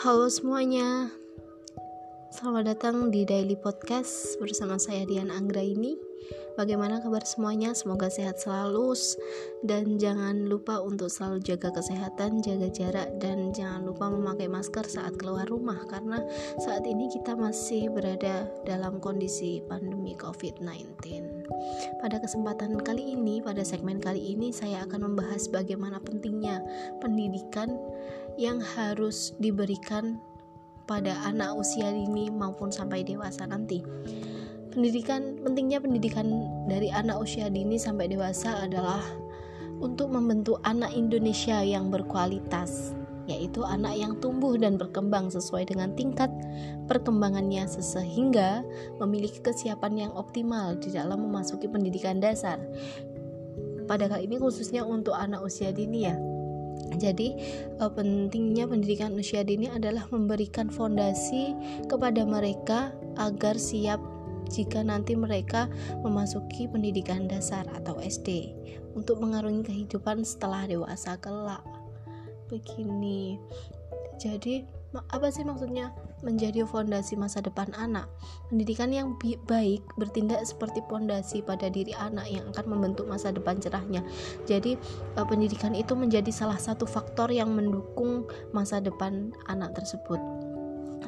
Halo semuanya, selamat datang di Daily Podcast bersama saya Dian Anggra ini. Bagaimana kabar semuanya? Semoga sehat selalu dan jangan lupa untuk selalu jaga kesehatan, jaga jarak dan jangan lupa memakai masker saat keluar rumah karena saat ini kita masih berada dalam kondisi pandemi COVID-19. Pada kesempatan kali ini, pada segmen kali ini saya akan membahas bagaimana pentingnya pendidikan yang harus diberikan pada anak usia dini maupun sampai dewasa nanti. Pendidikan pentingnya pendidikan dari anak usia dini sampai dewasa adalah untuk membentuk anak Indonesia yang berkualitas, yaitu anak yang tumbuh dan berkembang sesuai dengan tingkat perkembangannya sehingga memiliki kesiapan yang optimal di dalam memasuki pendidikan dasar. Pada kali ini khususnya untuk anak usia dini ya. Jadi uh, pentingnya pendidikan usia dini adalah memberikan fondasi kepada mereka agar siap jika nanti mereka memasuki pendidikan dasar atau SD untuk mengarungi kehidupan setelah dewasa kelak. Begini. Jadi apa sih maksudnya menjadi fondasi masa depan anak? Pendidikan yang baik bertindak seperti fondasi pada diri anak yang akan membentuk masa depan cerahnya. Jadi uh, pendidikan itu menjadi salah satu faktor yang mendukung masa depan anak tersebut.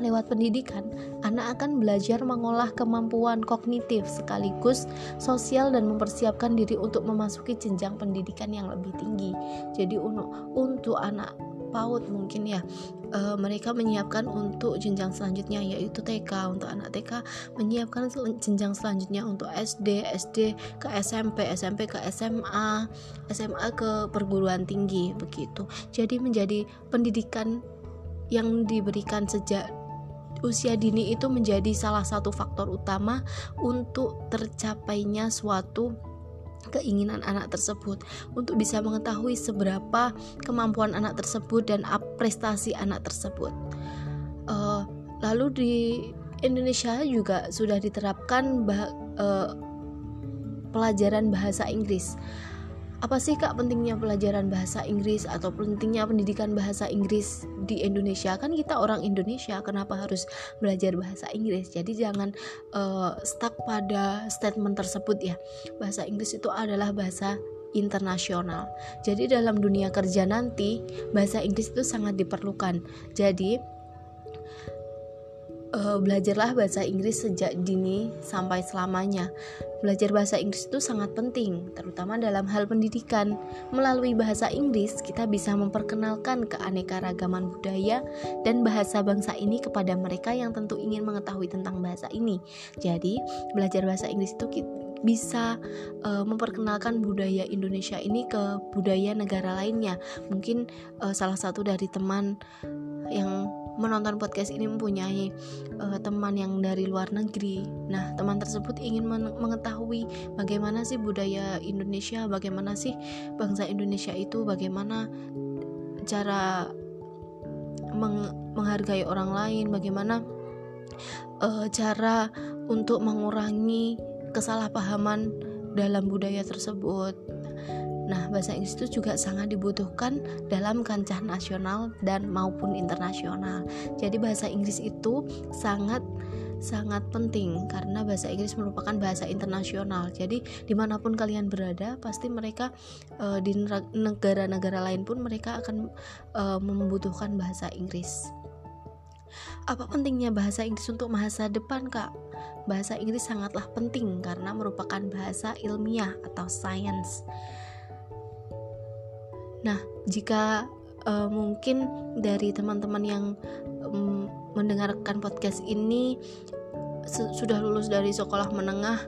Lewat pendidikan, anak akan belajar mengolah kemampuan kognitif sekaligus sosial dan mempersiapkan diri untuk memasuki jenjang pendidikan yang lebih tinggi. Jadi untuk anak PAUD mungkin ya. Uh, mereka menyiapkan untuk jenjang selanjutnya yaitu TK untuk anak TK menyiapkan jenjang selanjutnya untuk SD SD ke SMP SMP ke SMA SMA ke perguruan tinggi begitu. Jadi menjadi pendidikan yang diberikan sejak usia dini itu menjadi salah satu faktor utama untuk tercapainya suatu keinginan anak tersebut untuk bisa mengetahui seberapa kemampuan anak tersebut dan prestasi anak tersebut. Uh, lalu di Indonesia juga sudah diterapkan bah, uh, pelajaran bahasa Inggris apa sih kak pentingnya pelajaran bahasa Inggris atau pentingnya pendidikan bahasa Inggris di Indonesia? Kan kita orang Indonesia kenapa harus belajar bahasa Inggris? Jadi jangan uh, stuck pada statement tersebut ya. Bahasa Inggris itu adalah bahasa internasional. Jadi dalam dunia kerja nanti bahasa Inggris itu sangat diperlukan. Jadi uh, belajarlah bahasa Inggris sejak dini sampai selamanya. Belajar bahasa Inggris itu sangat penting, terutama dalam hal pendidikan. Melalui bahasa Inggris, kita bisa memperkenalkan keanekaragaman budaya dan bahasa bangsa ini kepada mereka yang tentu ingin mengetahui tentang bahasa ini. Jadi, belajar bahasa Inggris itu bisa uh, memperkenalkan budaya Indonesia ini ke budaya negara lainnya. Mungkin uh, salah satu dari teman yang menonton podcast ini mempunyai uh, teman yang dari luar negeri. Nah, teman tersebut ingin mengetahui bagaimana sih budaya Indonesia, bagaimana sih bangsa Indonesia itu, bagaimana cara meng menghargai orang lain, bagaimana uh, cara untuk mengurangi kesalahpahaman dalam budaya tersebut. Nah, bahasa Inggris itu juga sangat dibutuhkan dalam kancah nasional dan maupun internasional. Jadi bahasa Inggris itu sangat sangat penting karena bahasa Inggris merupakan bahasa internasional. Jadi di mana pun kalian berada, pasti mereka uh, di negara-negara lain pun mereka akan uh, membutuhkan bahasa Inggris. Apa pentingnya bahasa Inggris untuk masa depan, Kak? Bahasa Inggris sangatlah penting karena merupakan bahasa ilmiah atau science. Nah, jika uh, mungkin dari teman-teman yang um, mendengarkan podcast ini sudah lulus dari sekolah menengah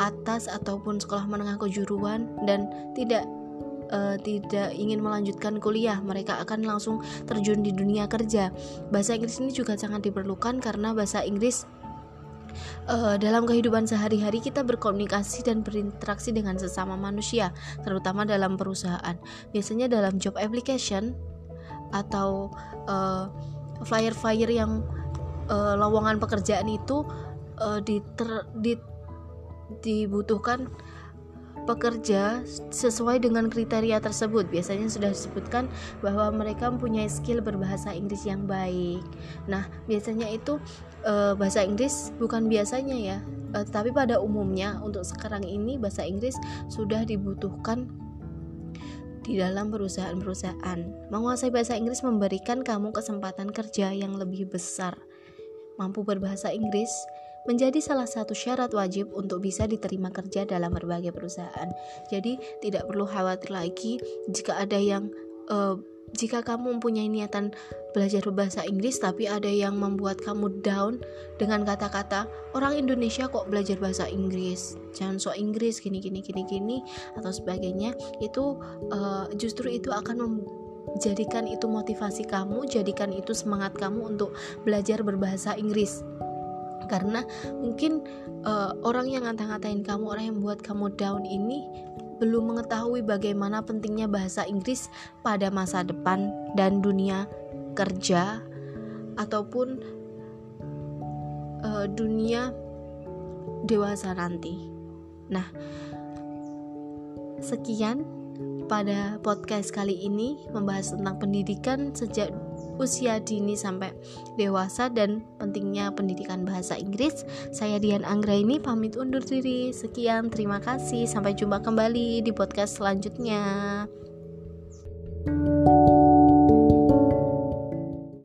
atas ataupun sekolah menengah kejuruan dan tidak uh, tidak ingin melanjutkan kuliah, mereka akan langsung terjun di dunia kerja. Bahasa Inggris ini juga sangat diperlukan karena bahasa Inggris uh, dalam kehidupan sehari-hari kita berkomunikasi dan berinteraksi dengan sesama manusia, terutama dalam perusahaan. Biasanya dalam job application atau uh, flyer-flyer yang uh, lowongan pekerjaan itu uh, diter, di, dibutuhkan pekerja sesuai dengan kriteria tersebut. Biasanya sudah disebutkan bahwa mereka mempunyai skill berbahasa Inggris yang baik. Nah, biasanya itu e, bahasa Inggris bukan biasanya ya, e, tapi pada umumnya untuk sekarang ini bahasa Inggris sudah dibutuhkan di dalam perusahaan-perusahaan. Menguasai bahasa Inggris memberikan kamu kesempatan kerja yang lebih besar. Mampu berbahasa Inggris menjadi salah satu syarat wajib untuk bisa diterima kerja dalam berbagai perusahaan. Jadi tidak perlu khawatir lagi jika ada yang uh, jika kamu mempunyai niatan belajar bahasa Inggris tapi ada yang membuat kamu down dengan kata-kata orang Indonesia kok belajar bahasa Inggris jangan sok Inggris gini gini gini gini atau sebagainya itu uh, justru itu akan menjadikan itu motivasi kamu jadikan itu semangat kamu untuk belajar berbahasa Inggris karena mungkin uh, orang yang ngata-ngatain kamu orang yang buat kamu down ini belum mengetahui bagaimana pentingnya bahasa Inggris pada masa depan dan dunia kerja ataupun uh, dunia dewasa nanti. Nah, sekian pada podcast kali ini membahas tentang pendidikan sejak usia dini sampai dewasa dan pentingnya pendidikan bahasa Inggris. Saya Dian Anggra ini pamit undur diri. Sekian, terima kasih. Sampai jumpa kembali di podcast selanjutnya.